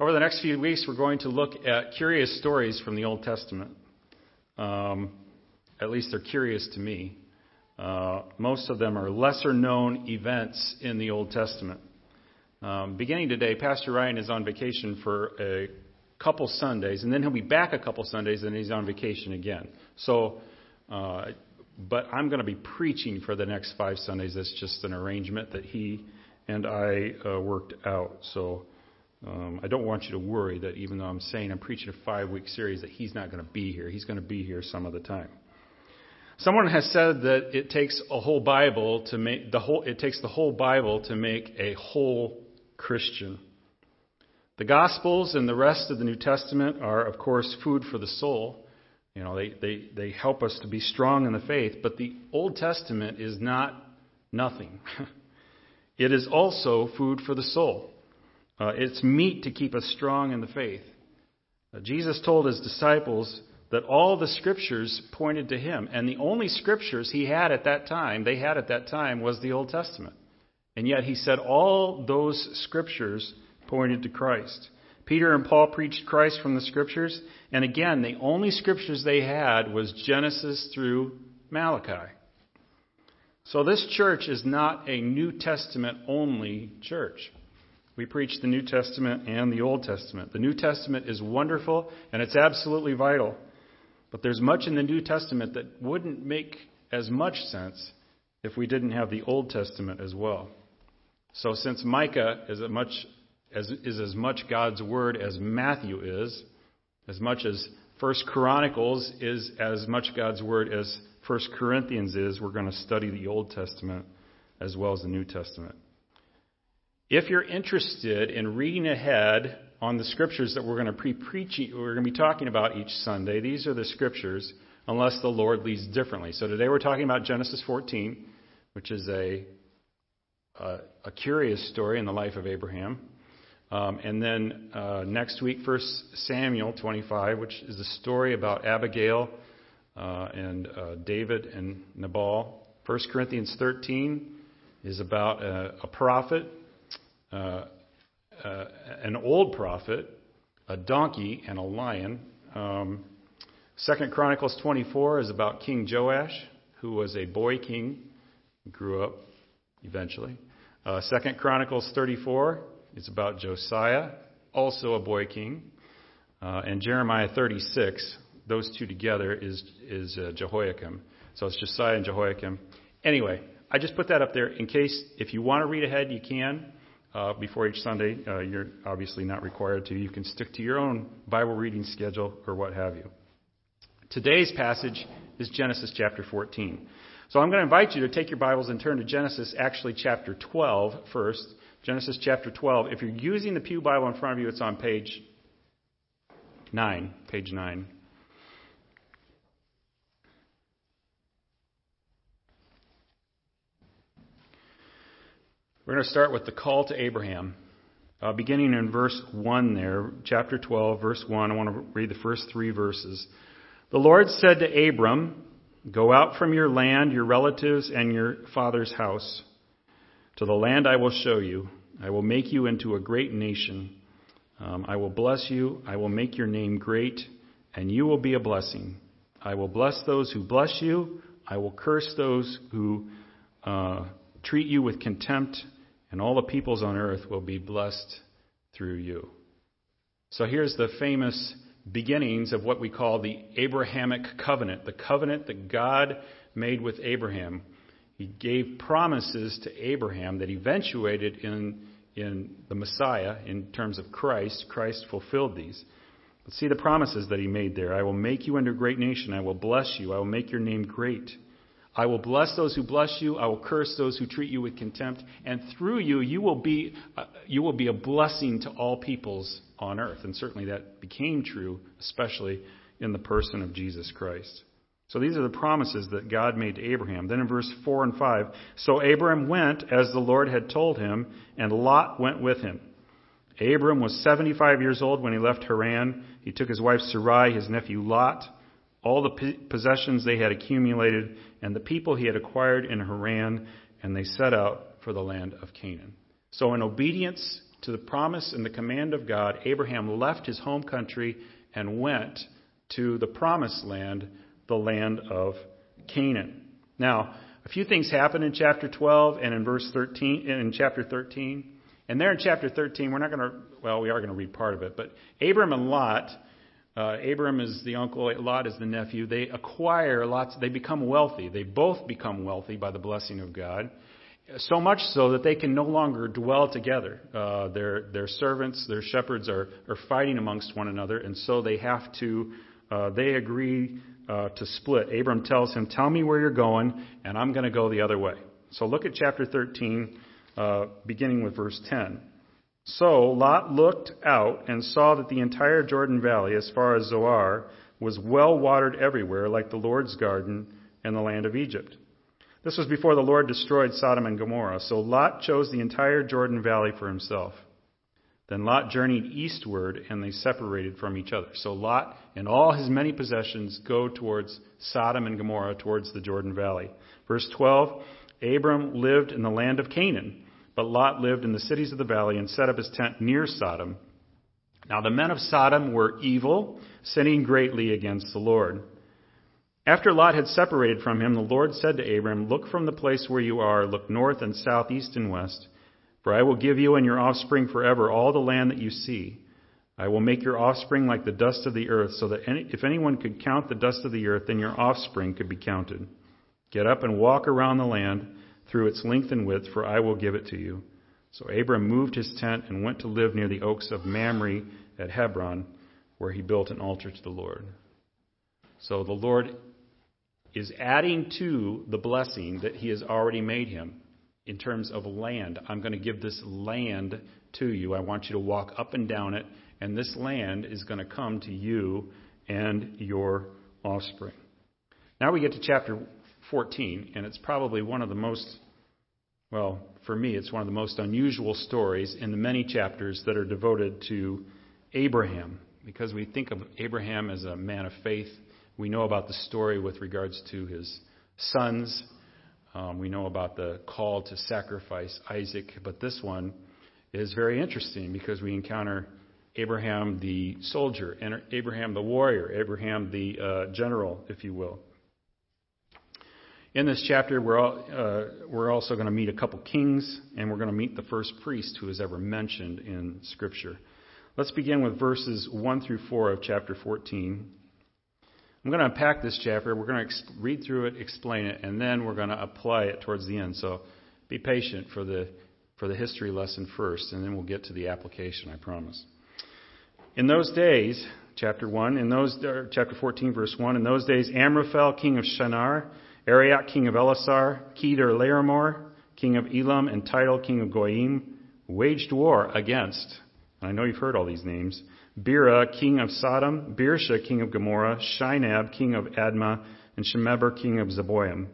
Over the next few weeks, we're going to look at curious stories from the Old Testament. Um, at least they're curious to me. Uh, most of them are lesser known events in the Old Testament. Um, beginning today, Pastor Ryan is on vacation for a couple Sundays, and then he'll be back a couple Sundays, and he's on vacation again. So, uh, but I'm going to be preaching for the next five Sundays. That's just an arrangement that he and I uh, worked out. So um, I don't want you to worry that even though I'm saying I'm preaching a five week series, that he's not going to be here. He's going to be here some of the time. Someone has said that it takes a whole Bible to make the whole. It takes the whole Bible to make a whole Christian. The Gospels and the rest of the New Testament are, of course, food for the soul. You know, they, they, they help us to be strong in the faith, but the Old Testament is not nothing. it is also food for the soul. Uh, it's meat to keep us strong in the faith. Uh, Jesus told his disciples that all the scriptures pointed to him, and the only scriptures he had at that time, they had at that time, was the Old Testament. And yet he said all those scriptures pointed to Christ. Peter and Paul preached Christ from the scriptures, and again, the only scriptures they had was Genesis through Malachi. So this church is not a New Testament only church. We preach the New Testament and the Old Testament. The New Testament is wonderful and it's absolutely vital. But there's much in the New Testament that wouldn't make as much sense if we didn't have the Old Testament as well. So since Micah is as much as, is as much God's word as Matthew is, as much as First Chronicles is as much God's word as First Corinthians is, we're going to study the Old Testament as well as the New Testament. If you're interested in reading ahead on the scriptures that we're going to be preaching, we're going to be talking about each Sunday, these are the scriptures, unless the Lord leads differently. So today we're talking about Genesis 14, which is a a, a curious story in the life of Abraham. Um, and then uh, next week, First Samuel 25, which is a story about Abigail uh, and uh, David and Nabal. First Corinthians 13 is about a, a prophet uh, uh, an old prophet, a donkey, and a lion. Um, Second Chronicles 24 is about King Joash, who was a boy king, grew up eventually. Uh, Second Chronicles 34 is about Josiah, also a boy king, uh, and Jeremiah 36. Those two together is is uh, Jehoiakim. So it's Josiah and Jehoiakim. Anyway, I just put that up there in case if you want to read ahead, you can uh, before each Sunday. Uh, you're obviously not required to. You can stick to your own Bible reading schedule or what have you. Today's passage is Genesis chapter 14. So I'm going to invite you to take your Bibles and turn to Genesis, actually chapter 12 first. Genesis chapter 12. If you're using the Pew Bible in front of you, it's on page 9. Page 9. We're going to start with the call to Abraham. Uh, beginning in verse 1 there, chapter 12, verse 1. I want to read the first three verses. The Lord said to Abram, Go out from your land, your relatives, and your father's house, to the land I will show you. I will make you into a great nation. Um, I will bless you. I will make your name great, and you will be a blessing. I will bless those who bless you. I will curse those who uh, treat you with contempt and all the peoples on earth will be blessed through you. So here's the famous beginnings of what we call the Abrahamic covenant, the covenant that God made with Abraham. He gave promises to Abraham that eventuated in, in the Messiah in terms of Christ. Christ fulfilled these. But see the promises that he made there. I will make you into a great nation. I will bless you. I will make your name great. I will bless those who bless you. I will curse those who treat you with contempt. And through you, you will be, uh, you will be a blessing to all peoples on earth. And certainly that became true, especially in the person of Jesus Christ. So these are the promises that God made to Abraham. Then in verse 4 and 5, so Abram went as the Lord had told him, and Lot went with him. Abram was 75 years old when he left Haran. He took his wife Sarai, his nephew Lot, all the possessions they had accumulated, and the people he had acquired in Haran, and they set out for the land of Canaan. So, in obedience to the promise and the command of God, Abraham left his home country and went to the promised land, the land of Canaan. Now, a few things happen in chapter 12 and in verse 13, in chapter 13. And there in chapter 13, we're not going to, well, we are going to read part of it, but Abram and Lot, uh, Abram is the uncle, Lot is the nephew. They acquire lots, they become wealthy. They both become wealthy by the blessing of God. So much so that they can no longer dwell together. Uh, their, their servants, their shepherds are, are fighting amongst one another, and so they have to, uh, they agree uh, to split. Abram tells him, Tell me where you're going, and I'm going to go the other way. So look at chapter 13, uh, beginning with verse 10. So Lot looked out and saw that the entire Jordan Valley, as far as Zoar, was well watered everywhere, like the Lord's garden and the land of Egypt. This was before the Lord destroyed Sodom and Gomorrah. So Lot chose the entire Jordan Valley for himself. Then Lot journeyed eastward, and they separated from each other. So Lot and all his many possessions go towards Sodom and Gomorrah, towards the Jordan Valley. Verse 12 Abram lived in the land of Canaan, but Lot lived in the cities of the valley and set up his tent near Sodom. Now the men of Sodom were evil, sinning greatly against the Lord. After Lot had separated from him, the Lord said to Abram, Look from the place where you are, look north and south, east and west. For I will give you and your offspring forever all the land that you see. I will make your offspring like the dust of the earth, so that any, if anyone could count the dust of the earth, then your offspring could be counted. Get up and walk around the land through its length and width, for I will give it to you. So Abram moved his tent and went to live near the oaks of Mamre at Hebron, where he built an altar to the Lord. So the Lord is adding to the blessing that he has already made him in terms of land. I'm going to give this land to you. I want you to walk up and down it, and this land is going to come to you and your offspring. Now we get to chapter 14, and it's probably one of the most, well, for me, it's one of the most unusual stories in the many chapters that are devoted to Abraham, because we think of Abraham as a man of faith. We know about the story with regards to his sons um, we know about the call to sacrifice Isaac, but this one is very interesting because we encounter Abraham the soldier, Abraham the warrior, Abraham the uh, general, if you will. In this chapter, we're, all, uh, we're also going to meet a couple kings, and we're going to meet the first priest who is ever mentioned in Scripture. Let's begin with verses 1 through 4 of chapter 14. I'm going to unpack this chapter. We're going to exp- read through it, explain it, and then we're going to apply it towards the end. So be patient for the, for the history lesson first, and then we'll get to the application, I promise. In those days, chapter 1, in those, chapter 14, verse 1, in those days, Amraphel, king of Shinar, Arioch, king of Ellasar, Chedorlaomer, king of Elam, and Tidal, king of Goyim, waged war against, I know you've heard all these names, Bera, king of Sodom, Birsha, king of Gomorrah, Shinab, king of Admah, and Shemeber, king of Zeboim,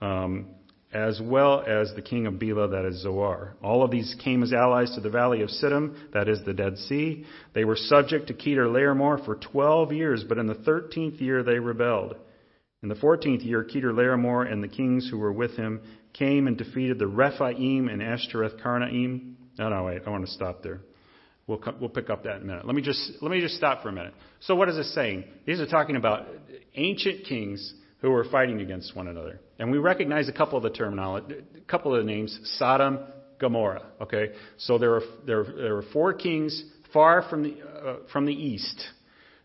um, as well as the king of Bela, that is Zoar. All of these came as allies to the valley of Siddim, that is the Dead Sea. They were subject to Chedorlaomer for 12 years, but in the 13th year they rebelled. In the 14th year, Chedorlaomer and the kings who were with him came and defeated the Rephaim and Ashtoreth Karnaim. No, no, wait, I want to stop there. We'll, we'll pick up that in a minute. Let me, just, let me just stop for a minute. So, what is this saying? These are talking about ancient kings who were fighting against one another. And we recognize a couple of the terminology, a couple of the names Sodom, Gomorrah. Okay? So, there are, there there are four kings far from the, uh, from the east.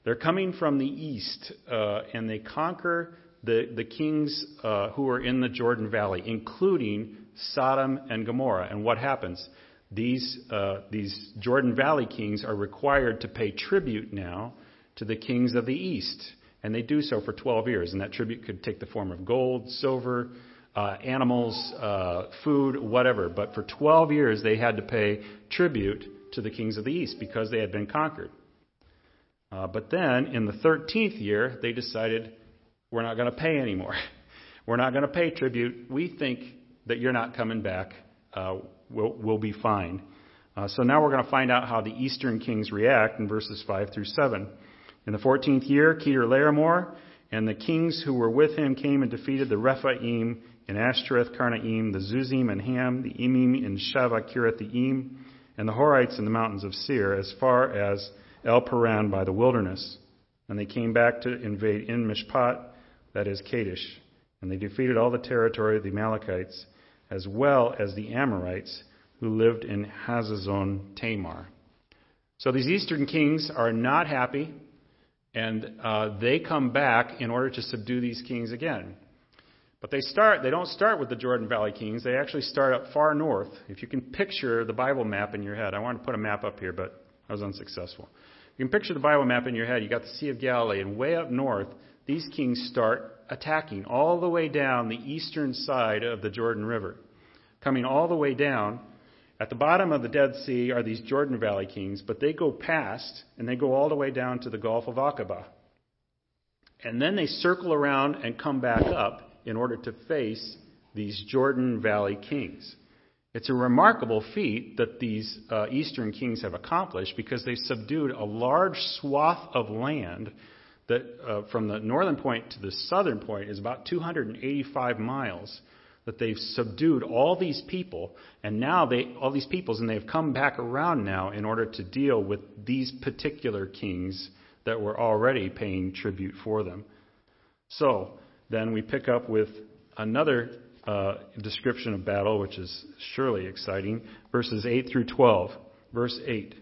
They're coming from the east, uh, and they conquer the, the kings uh, who are in the Jordan Valley, including Sodom and Gomorrah. And what happens? these, uh, these Jordan Valley kings are required to pay tribute now to the kings of the east. And they do so for 12 years. And that tribute could take the form of gold, silver, uh, animals, uh, food, whatever. But for 12 years, they had to pay tribute to the kings of the east because they had been conquered. Uh, but then, in the 13th year, they decided, we're not going to pay anymore. we're not going to pay tribute. We think that you're not coming back. Uh, will, will be fine. Uh, so now we're going to find out how the eastern kings react in verses 5 through 7. In the 14th year, Chedorlaomer and the kings who were with him came and defeated the Rephaim in Ashtoreth Karnaim, the Zuzim and Ham, the Emim in the Kiriathaim, and the Horites in the mountains of Seir, as far as El Paran by the wilderness. And they came back to invade En Mishpat, that is Kadesh. And they defeated all the territory of the Amalekites, as well as the Amorites, who lived in Hazazon Tamar. So these eastern kings are not happy, and uh, they come back in order to subdue these kings again. But they start, they don't start with the Jordan Valley kings. They actually start up far north. If you can picture the Bible map in your head, I wanted to put a map up here, but I was unsuccessful. You can picture the Bible map in your head. You got the Sea of Galilee, and way up north, these kings start attacking all the way down the eastern side of the Jordan River, coming all the way down at the bottom of the Dead Sea are these Jordan Valley kings, but they go past and they go all the way down to the Gulf of Aqaba. And then they circle around and come back up in order to face these Jordan Valley kings. It's a remarkable feat that these uh, eastern kings have accomplished because they subdued a large swath of land that uh, from the northern point to the southern point is about 285 miles that they've subdued all these people, and now they, all these peoples, and they've come back around now in order to deal with these particular kings that were already paying tribute for them. So, then we pick up with another uh, description of battle, which is surely exciting, verses 8 through 12. Verse 8.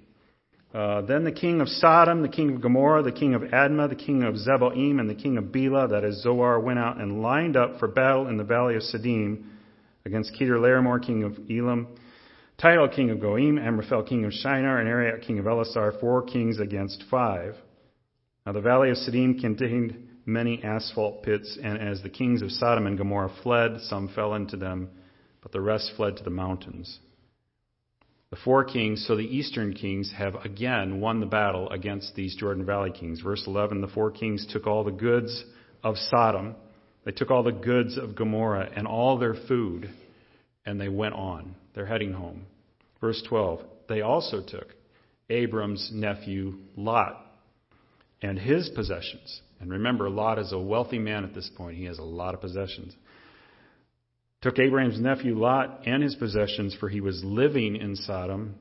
Uh, then the king of Sodom, the king of Gomorrah, the king of Admah, the king of Zeboim, and the king of Bela, that is Zoar, went out and lined up for battle in the valley of Siddim against Chedorlaomer, king of Elam, Tidal, king of Goim, Amraphel, king of Shinar, and Arioch, king of Ellasar, four kings against five. Now the valley of Siddim contained many asphalt pits, and as the kings of Sodom and Gomorrah fled, some fell into them, but the rest fled to the mountains. The four kings, so the eastern kings, have again won the battle against these Jordan Valley kings. Verse 11 the four kings took all the goods of Sodom, they took all the goods of Gomorrah and all their food, and they went on. They're heading home. Verse 12 they also took Abram's nephew Lot and his possessions. And remember, Lot is a wealthy man at this point, he has a lot of possessions took Abraham's nephew Lot and his possessions, for he was living in Sodom,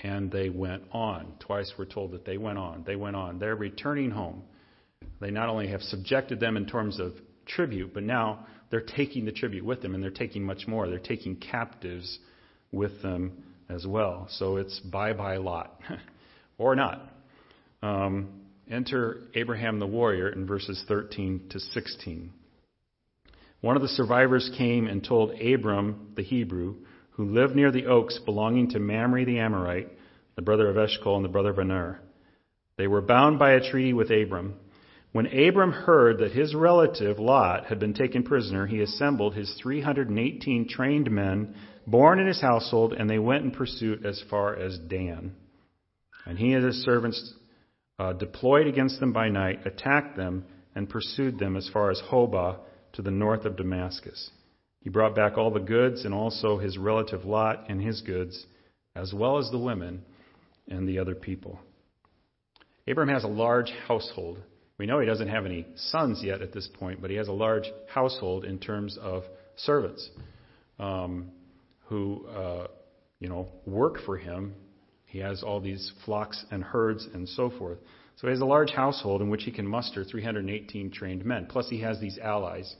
and they went on. Twice we're told that they went on. They went on. They're returning home. They not only have subjected them in terms of tribute, but now they're taking the tribute with them, and they're taking much more. They're taking captives with them as well. So it's bye bye Lot, or not. Um, enter Abraham the warrior in verses 13 to 16. One of the survivors came and told Abram the Hebrew, who lived near the oaks belonging to Mamre the Amorite, the brother of Eshcol and the brother of Aner. They were bound by a treaty with Abram. When Abram heard that his relative Lot had been taken prisoner, he assembled his 318 trained men born in his household, and they went in pursuit as far as Dan. And he and his servants uh, deployed against them by night, attacked them, and pursued them as far as Hobah to the north of Damascus. He brought back all the goods and also his relative Lot and his goods, as well as the women and the other people. Abram has a large household. We know he doesn't have any sons yet at this point, but he has a large household in terms of servants um, who, uh, you know, work for him. He has all these flocks and herds and so forth. So he has a large household in which he can muster 318 trained men. Plus, he has these allies.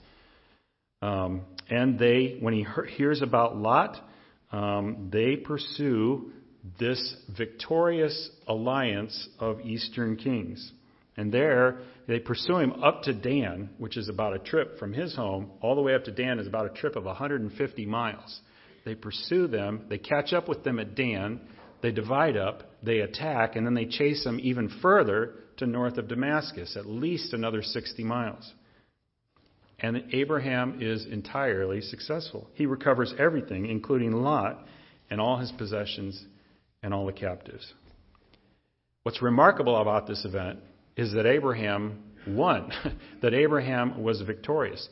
Um, and they, when he hears about Lot, um, they pursue this victorious alliance of eastern kings. And there, they pursue him up to Dan, which is about a trip from his home, all the way up to Dan is about a trip of 150 miles. They pursue them, they catch up with them at Dan, they divide up, they attack, and then they chase them even further to north of Damascus, at least another 60 miles. And Abraham is entirely successful. He recovers everything, including Lot and all his possessions and all the captives. What's remarkable about this event is that Abraham won, that Abraham was victorious.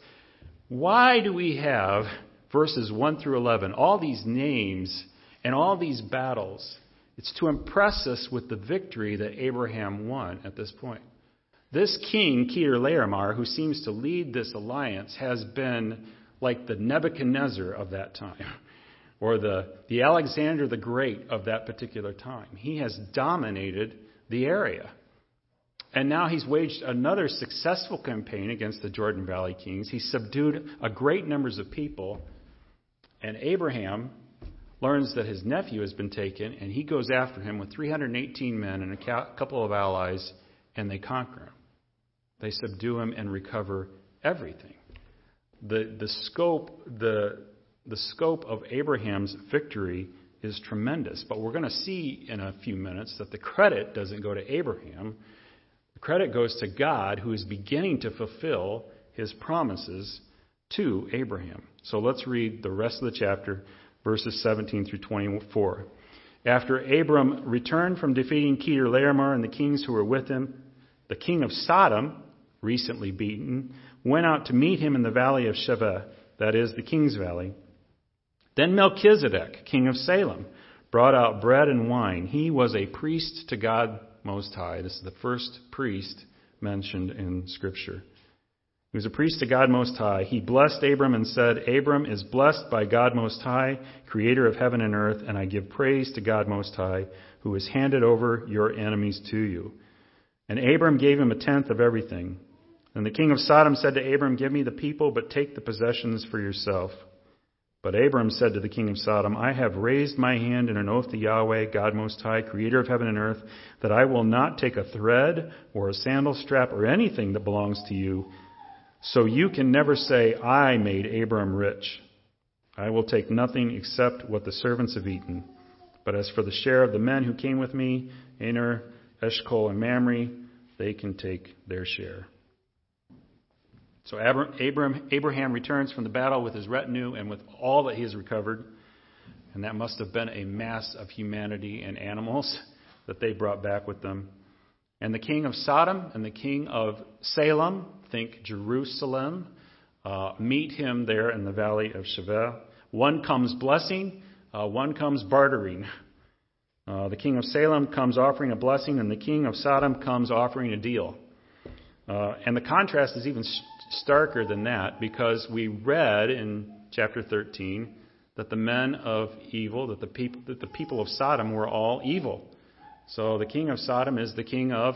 Why do we have verses 1 through 11, all these names and all these battles it's to impress us with the victory that Abraham won at this point. This king, Chedorlaomer, who seems to lead this alliance, has been like the Nebuchadnezzar of that time, or the, the Alexander the Great of that particular time. He has dominated the area. And now he's waged another successful campaign against the Jordan Valley kings. He's subdued a great numbers of people. And Abraham learns that his nephew has been taken, and he goes after him with 318 men and a couple of allies, and they conquer him. They subdue him and recover everything. The, the, scope, the, the scope of Abraham's victory is tremendous, but we're going to see in a few minutes that the credit doesn't go to Abraham. The credit goes to God, who is beginning to fulfill his promises to Abraham. So let's read the rest of the chapter verses 17 through 24. After Abram returned from defeating Chedorlaomer and the kings who were with him, the king of Sodom, recently beaten, went out to meet him in the valley of Shaveh, that is, the king's valley. Then Melchizedek, king of Salem, brought out bread and wine. He was a priest to God Most High. This is the first priest mentioned in Scripture. He was a priest to God Most High. He blessed Abram and said, Abram is blessed by God Most High, creator of heaven and earth, and I give praise to God Most High, who has handed over your enemies to you. And Abram gave him a tenth of everything. And the king of Sodom said to Abram, Give me the people, but take the possessions for yourself. But Abram said to the king of Sodom, I have raised my hand in an oath to Yahweh, God Most High, creator of heaven and earth, that I will not take a thread or a sandal strap or anything that belongs to you so you can never say, I made Abram rich. I will take nothing except what the servants have eaten. But as for the share of the men who came with me, Aner, Eshcol, and Mamre, they can take their share. So Abram, Abraham returns from the battle with his retinue and with all that he has recovered. And that must have been a mass of humanity and animals that they brought back with them. And the king of Sodom and the king of Salem think Jerusalem, uh, meet him there in the valley of Shaveh. One comes blessing, uh, one comes bartering. Uh, the king of Salem comes offering a blessing, and the king of Sodom comes offering a deal. Uh, and the contrast is even starker than that because we read in chapter 13 that the men of evil, that the people, that the people of Sodom were all evil. So the king of Sodom is the king of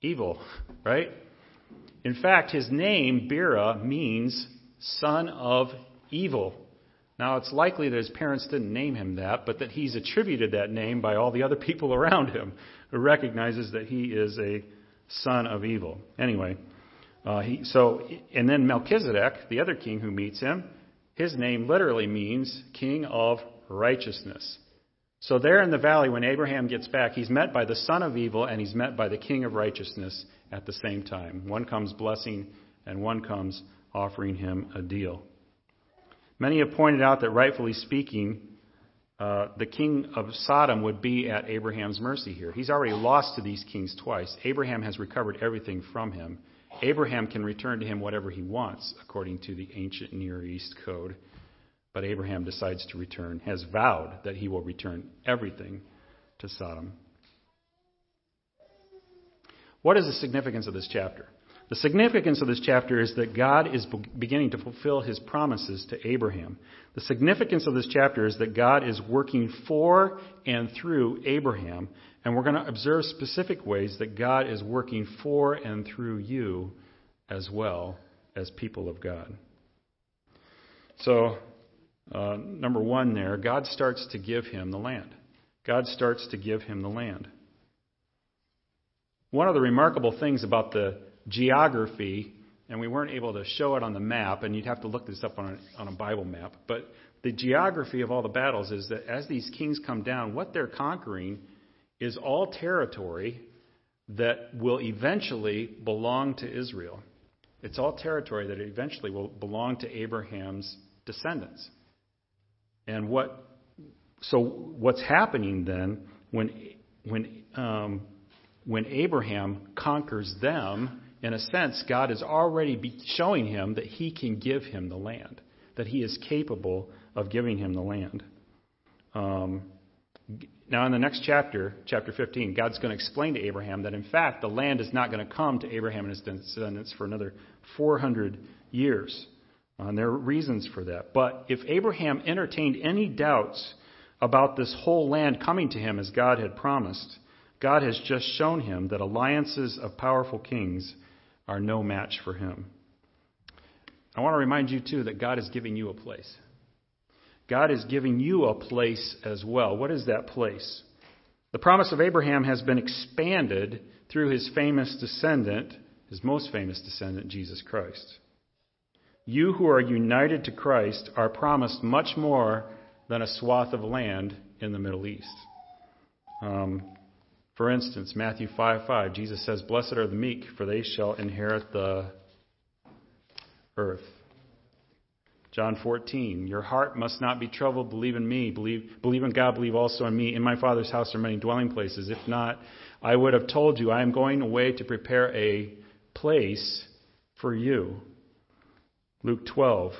evil, right? In fact, his name, Bera, means son of evil. Now, it's likely that his parents didn't name him that, but that he's attributed that name by all the other people around him who recognizes that he is a son of evil. Anyway, uh, he, so, and then Melchizedek, the other king who meets him, his name literally means king of righteousness. So, there in the valley, when Abraham gets back, he's met by the son of evil and he's met by the king of righteousness at the same time. One comes blessing and one comes offering him a deal. Many have pointed out that, rightfully speaking, uh, the king of Sodom would be at Abraham's mercy here. He's already lost to these kings twice. Abraham has recovered everything from him. Abraham can return to him whatever he wants, according to the ancient Near East code. But Abraham decides to return, has vowed that he will return everything to Sodom. What is the significance of this chapter? The significance of this chapter is that God is beginning to fulfill his promises to Abraham. The significance of this chapter is that God is working for and through Abraham, and we're going to observe specific ways that God is working for and through you as well as people of God. So, uh, number one there, God starts to give him the land. God starts to give him the land. One of the remarkable things about the geography, and we weren't able to show it on the map, and you'd have to look this up on a, on a Bible map, but the geography of all the battles is that as these kings come down, what they're conquering is all territory that will eventually belong to Israel. It's all territory that eventually will belong to Abraham's descendants. And what so what's happening then when when um, when Abraham conquers them, in a sense, God is already showing him that he can give him the land, that he is capable of giving him the land. Um, now, in the next chapter, chapter 15, God's going to explain to Abraham that, in fact, the land is not going to come to Abraham and his descendants for another 400 years. Uh, and there are reasons for that. But if Abraham entertained any doubts about this whole land coming to him as God had promised, God has just shown him that alliances of powerful kings are no match for him. I want to remind you, too, that God is giving you a place. God is giving you a place as well. What is that place? The promise of Abraham has been expanded through his famous descendant, his most famous descendant, Jesus Christ. You who are united to Christ are promised much more than a swath of land in the Middle East. Um, for instance, Matthew 5 5, Jesus says, Blessed are the meek, for they shall inherit the earth. John 14, your heart must not be troubled. Believe in me. Believe, believe in God. Believe also in me. In my Father's house are many dwelling places. If not, I would have told you, I am going away to prepare a place for you. Luke 12,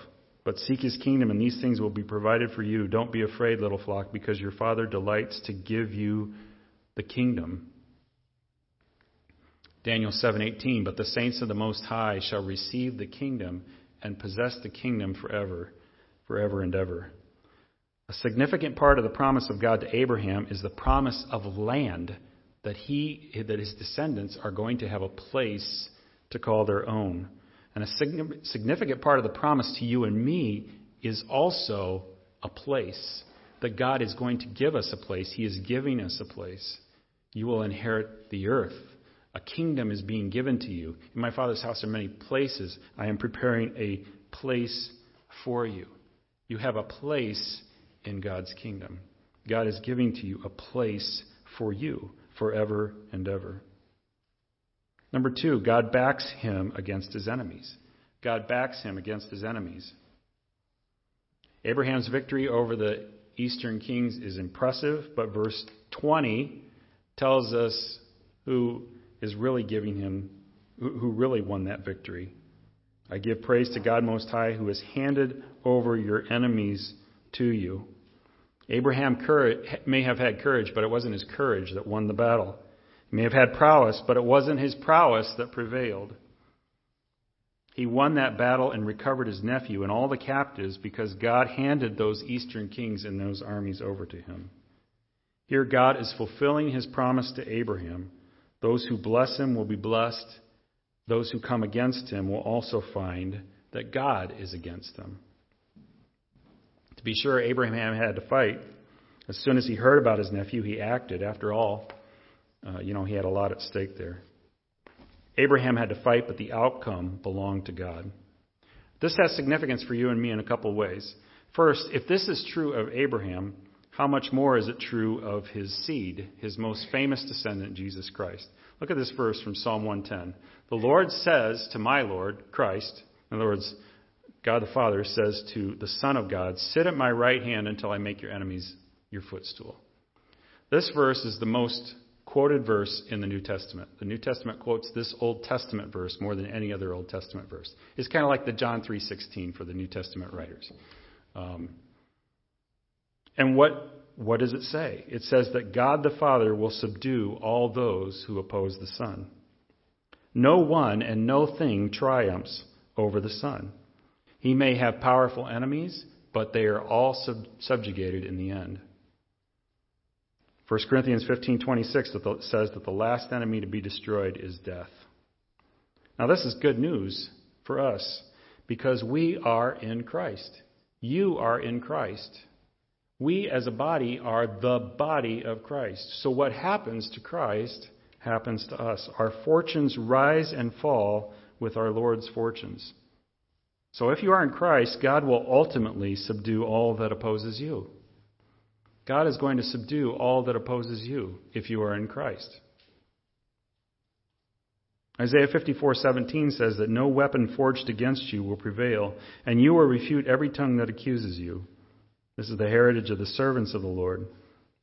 but seek his kingdom, and these things will be provided for you. Don't be afraid, little flock, because your Father delights to give you the kingdom. Daniel 7:18 But the saints of the most high shall receive the kingdom and possess the kingdom forever forever and ever. A significant part of the promise of God to Abraham is the promise of land that he that his descendants are going to have a place to call their own. And a significant part of the promise to you and me is also a place that God is going to give us a place. He is giving us a place. You will inherit the earth. A kingdom is being given to you. In my Father's house are many places. I am preparing a place for you. You have a place in God's kingdom. God is giving to you a place for you forever and ever. Number two, God backs him against his enemies. God backs him against his enemies. Abraham's victory over the eastern kings is impressive, but verse 20 tells us who is really giving him, who really won that victory. I give praise to God Most High, who has handed over your enemies to you. Abraham may have had courage, but it wasn't his courage that won the battle. He may have had prowess, but it wasn't his prowess that prevailed. He won that battle and recovered his nephew and all the captives because God handed those eastern kings and those armies over to him. Here, God is fulfilling his promise to Abraham. Those who bless him will be blessed. Those who come against him will also find that God is against them. To be sure, Abraham had to fight. As soon as he heard about his nephew, he acted. After all, uh, you know, he had a lot at stake there. Abraham had to fight, but the outcome belonged to God. This has significance for you and me in a couple of ways. First, if this is true of Abraham, how much more is it true of his seed, his most famous descendant, Jesus Christ? Look at this verse from Psalm 110. The Lord says to my Lord, Christ, in other words, God the Father says to the Son of God, Sit at my right hand until I make your enemies your footstool. This verse is the most quoted verse in the New Testament. The New Testament quotes this Old Testament verse more than any other Old Testament verse. It's kind of like the John 3:16 for the New Testament writers. Um, and what what does it say? It says that God the Father will subdue all those who oppose the Son. No one and no thing triumphs over the Son. He may have powerful enemies, but they are all sub- subjugated in the end. 1 Corinthians 15:26 says that the last enemy to be destroyed is death. Now this is good news for us because we are in Christ. You are in Christ. We as a body are the body of Christ. So what happens to Christ happens to us. Our fortunes rise and fall with our Lord's fortunes. So if you are in Christ, God will ultimately subdue all that opposes you. God is going to subdue all that opposes you if you are in Christ. Isaiah 54:17 says that no weapon forged against you will prevail, and you will refute every tongue that accuses you. This is the heritage of the servants of the Lord.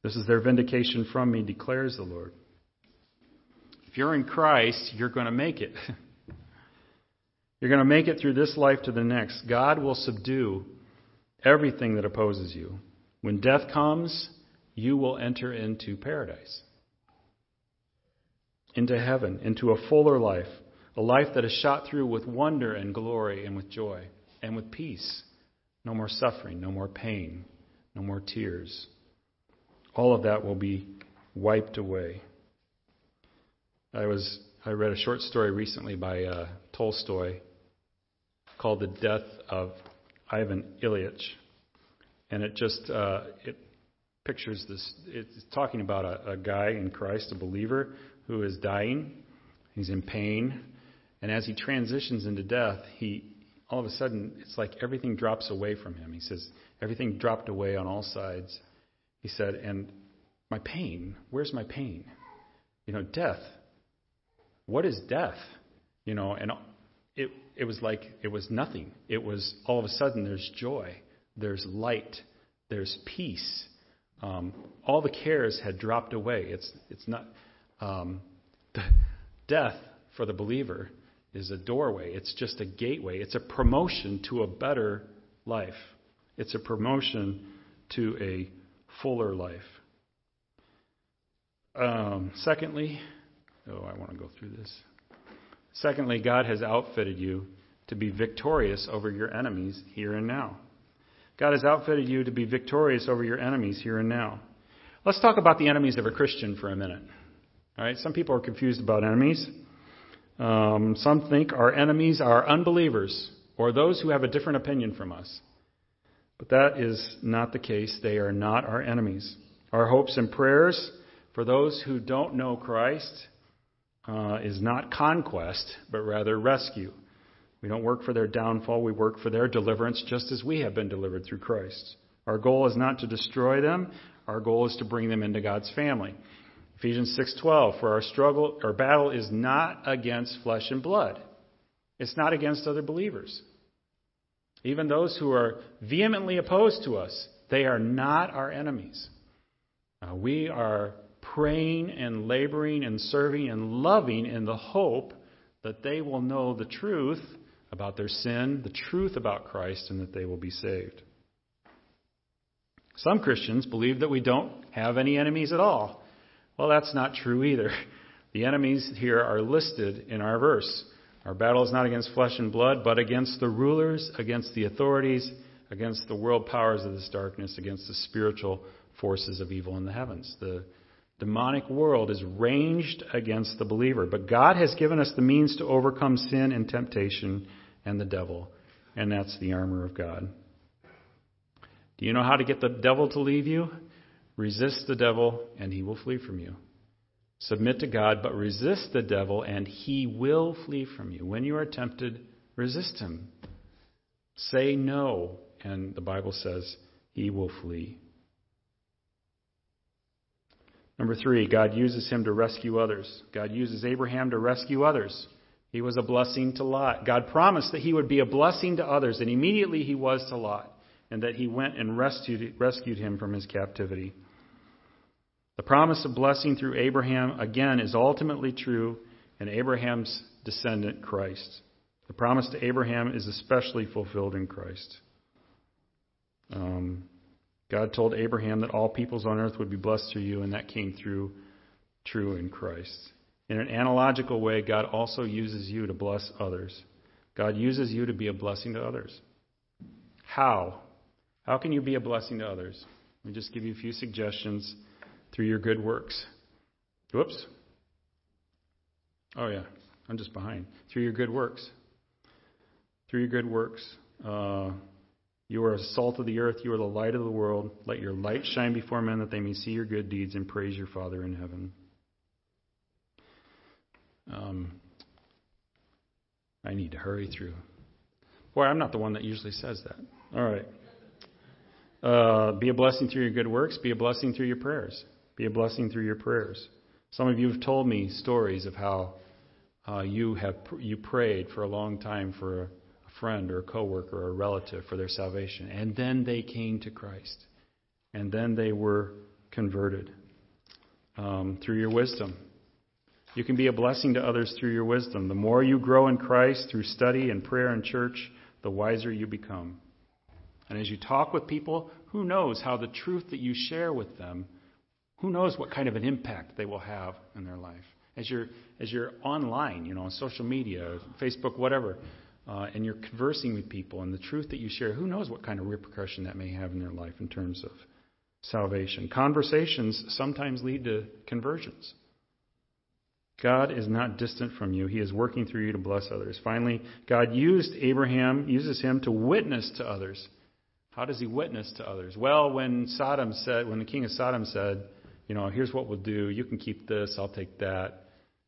This is their vindication from me, declares the Lord. If you're in Christ, you're going to make it. you're going to make it through this life to the next. God will subdue everything that opposes you. When death comes, you will enter into paradise, into heaven, into a fuller life, a life that is shot through with wonder and glory and with joy. and with peace. No more suffering, no more pain, no more tears. All of that will be wiped away. I was I read a short story recently by uh, Tolstoy called "The Death of Ivan Ilyich," and it just uh, it pictures this. It's talking about a, a guy in Christ, a believer, who is dying. He's in pain, and as he transitions into death, he all of a sudden it's like everything drops away from him. He says everything dropped away on all sides. He said, and my pain, where's my pain? You know, death. What is death? You know, and it it was like it was nothing. It was all of a sudden there's joy, there's light, there's peace. Um, all the cares had dropped away. It's it's not um, death for the believer is a doorway. It's just a gateway. It's a promotion to a better life. It's a promotion to a fuller life. Um, secondly, oh, I want to go through this. Secondly, God has outfitted you to be victorious over your enemies here and now. God has outfitted you to be victorious over your enemies here and now. Let's talk about the enemies of a Christian for a minute. All right, some people are confused about enemies. Um, some think our enemies are unbelievers or those who have a different opinion from us. But that is not the case. They are not our enemies. Our hopes and prayers for those who don't know Christ uh, is not conquest, but rather rescue. We don't work for their downfall, we work for their deliverance, just as we have been delivered through Christ. Our goal is not to destroy them, our goal is to bring them into God's family. Ephesians 6:12 for our struggle our battle is not against flesh and blood. It's not against other believers. Even those who are vehemently opposed to us, they are not our enemies. Uh, we are praying and laboring and serving and loving in the hope that they will know the truth about their sin, the truth about Christ, and that they will be saved. Some Christians believe that we don't have any enemies at all. Well, that's not true either. The enemies here are listed in our verse. Our battle is not against flesh and blood, but against the rulers, against the authorities, against the world powers of this darkness, against the spiritual forces of evil in the heavens. The demonic world is ranged against the believer. But God has given us the means to overcome sin and temptation and the devil, and that's the armor of God. Do you know how to get the devil to leave you? Resist the devil, and he will flee from you. Submit to God, but resist the devil, and he will flee from you. When you are tempted, resist him. Say no, and the Bible says he will flee. Number three, God uses him to rescue others. God uses Abraham to rescue others. He was a blessing to Lot. God promised that he would be a blessing to others, and immediately he was to Lot, and that he went and rescued, rescued him from his captivity. The promise of blessing through Abraham, again, is ultimately true in Abraham's descendant, Christ. The promise to Abraham is especially fulfilled in Christ. Um, God told Abraham that all peoples on earth would be blessed through you, and that came through true in Christ. In an analogical way, God also uses you to bless others. God uses you to be a blessing to others. How? How can you be a blessing to others? Let me just give you a few suggestions through your good works. Whoops. Oh, yeah, I'm just behind. Through your good works. Through your good works. Uh, you are the salt of the earth. You are the light of the world. Let your light shine before men that they may see your good deeds and praise your Father in heaven. Um, I need to hurry through. Boy, I'm not the one that usually says that. All right. Uh, be a blessing through your good works. Be a blessing through your prayers be a blessing through your prayers. Some of you have told me stories of how uh, you have you prayed for a long time for a, friend or a coworker or a relative for their salvation, and then they came to Christ, and then they were converted um, through your wisdom. You can be a blessing to others through your wisdom. The more you grow in Christ through study and prayer and church, the wiser you become. And as you talk with people, who knows how the truth that you share with them who knows what kind of an impact they will have in their life. As you're, as you're online, you know, on social media, Facebook, whatever, uh, and you're conversing with people and the truth that you share, who knows what kind of repercussion that may have in their life in terms of salvation. Conversations sometimes lead to conversions. God is not distant from you. He is working through you to bless others. Finally, God used Abraham, uses him to witness to others. How does he witness to others? Well, when Sodom said, when the king of Sodom said, you know, here's what we'll do. You can keep this. I'll take that.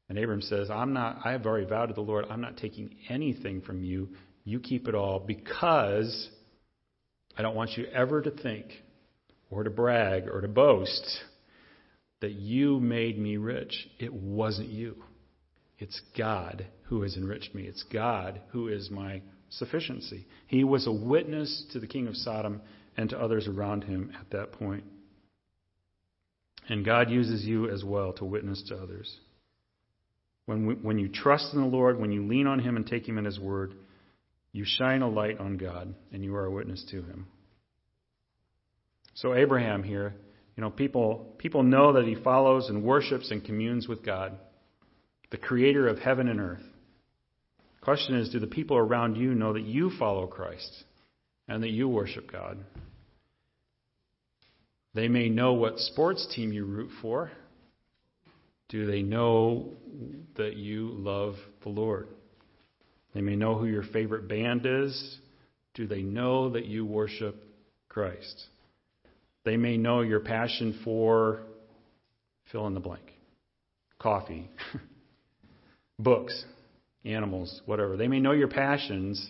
And Abram says, I'm not, I have already vowed to the Lord, I'm not taking anything from you. You keep it all because I don't want you ever to think or to brag or to boast that you made me rich. It wasn't you. It's God who has enriched me. It's God who is my sufficiency. He was a witness to the king of Sodom and to others around him at that point. And God uses you as well to witness to others. When, we, when you trust in the Lord, when you lean on Him and take Him in His word, you shine a light on God and you are a witness to Him. So, Abraham here, you know, people, people know that he follows and worships and communes with God, the creator of heaven and earth. Question is do the people around you know that you follow Christ and that you worship God? They may know what sports team you root for. Do they know that you love the Lord? They may know who your favorite band is. Do they know that you worship Christ? They may know your passion for fill in the blank coffee, books, animals, whatever. They may know your passions.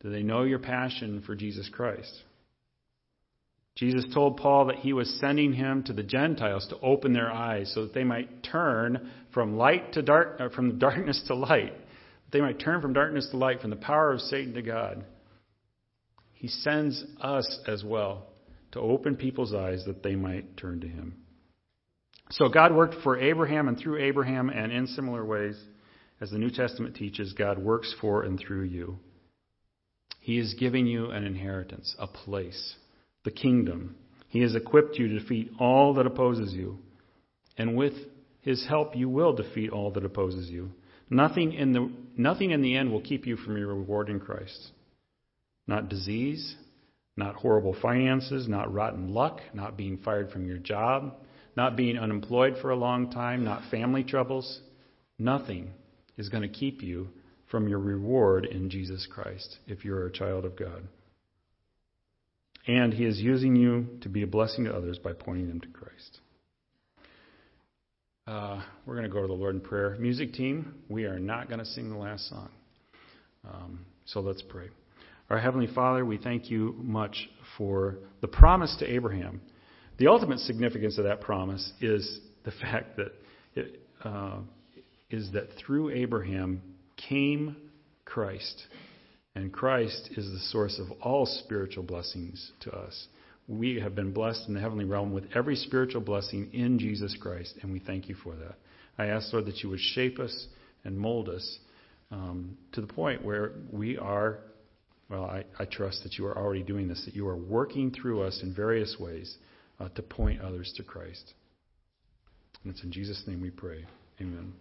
Do they know your passion for Jesus Christ? Jesus told Paul that he was sending him to the Gentiles to open their eyes so that they might turn from light to dark, uh, from darkness to light. They might turn from darkness to light, from the power of Satan to God. He sends us as well to open people's eyes that they might turn to him. So God worked for Abraham and through Abraham, and in similar ways, as the New Testament teaches, God works for and through you. He is giving you an inheritance, a place the kingdom. He has equipped you to defeat all that opposes you. And with his help, you will defeat all that opposes you. Nothing in the, nothing in the end will keep you from your reward in Christ. Not disease, not horrible finances, not rotten luck, not being fired from your job, not being unemployed for a long time, not family troubles. Nothing is going to keep you from your reward in Jesus Christ if you're a child of God. And He is using you to be a blessing to others by pointing them to Christ. Uh, we're going to go to the Lord in prayer. Music team, we are not going to sing the last song. Um, so let's pray. Our Heavenly Father, we thank you much for the promise to Abraham. The ultimate significance of that promise is the fact that it, uh, is that through Abraham came Christ. And Christ is the source of all spiritual blessings to us. We have been blessed in the heavenly realm with every spiritual blessing in Jesus Christ, and we thank you for that. I ask, Lord, that you would shape us and mold us um, to the point where we are, well, I, I, trust that you are already doing this, that you are working through us in various ways uh, to point others to Christ. And it's in Jesus' name we pray. Amen.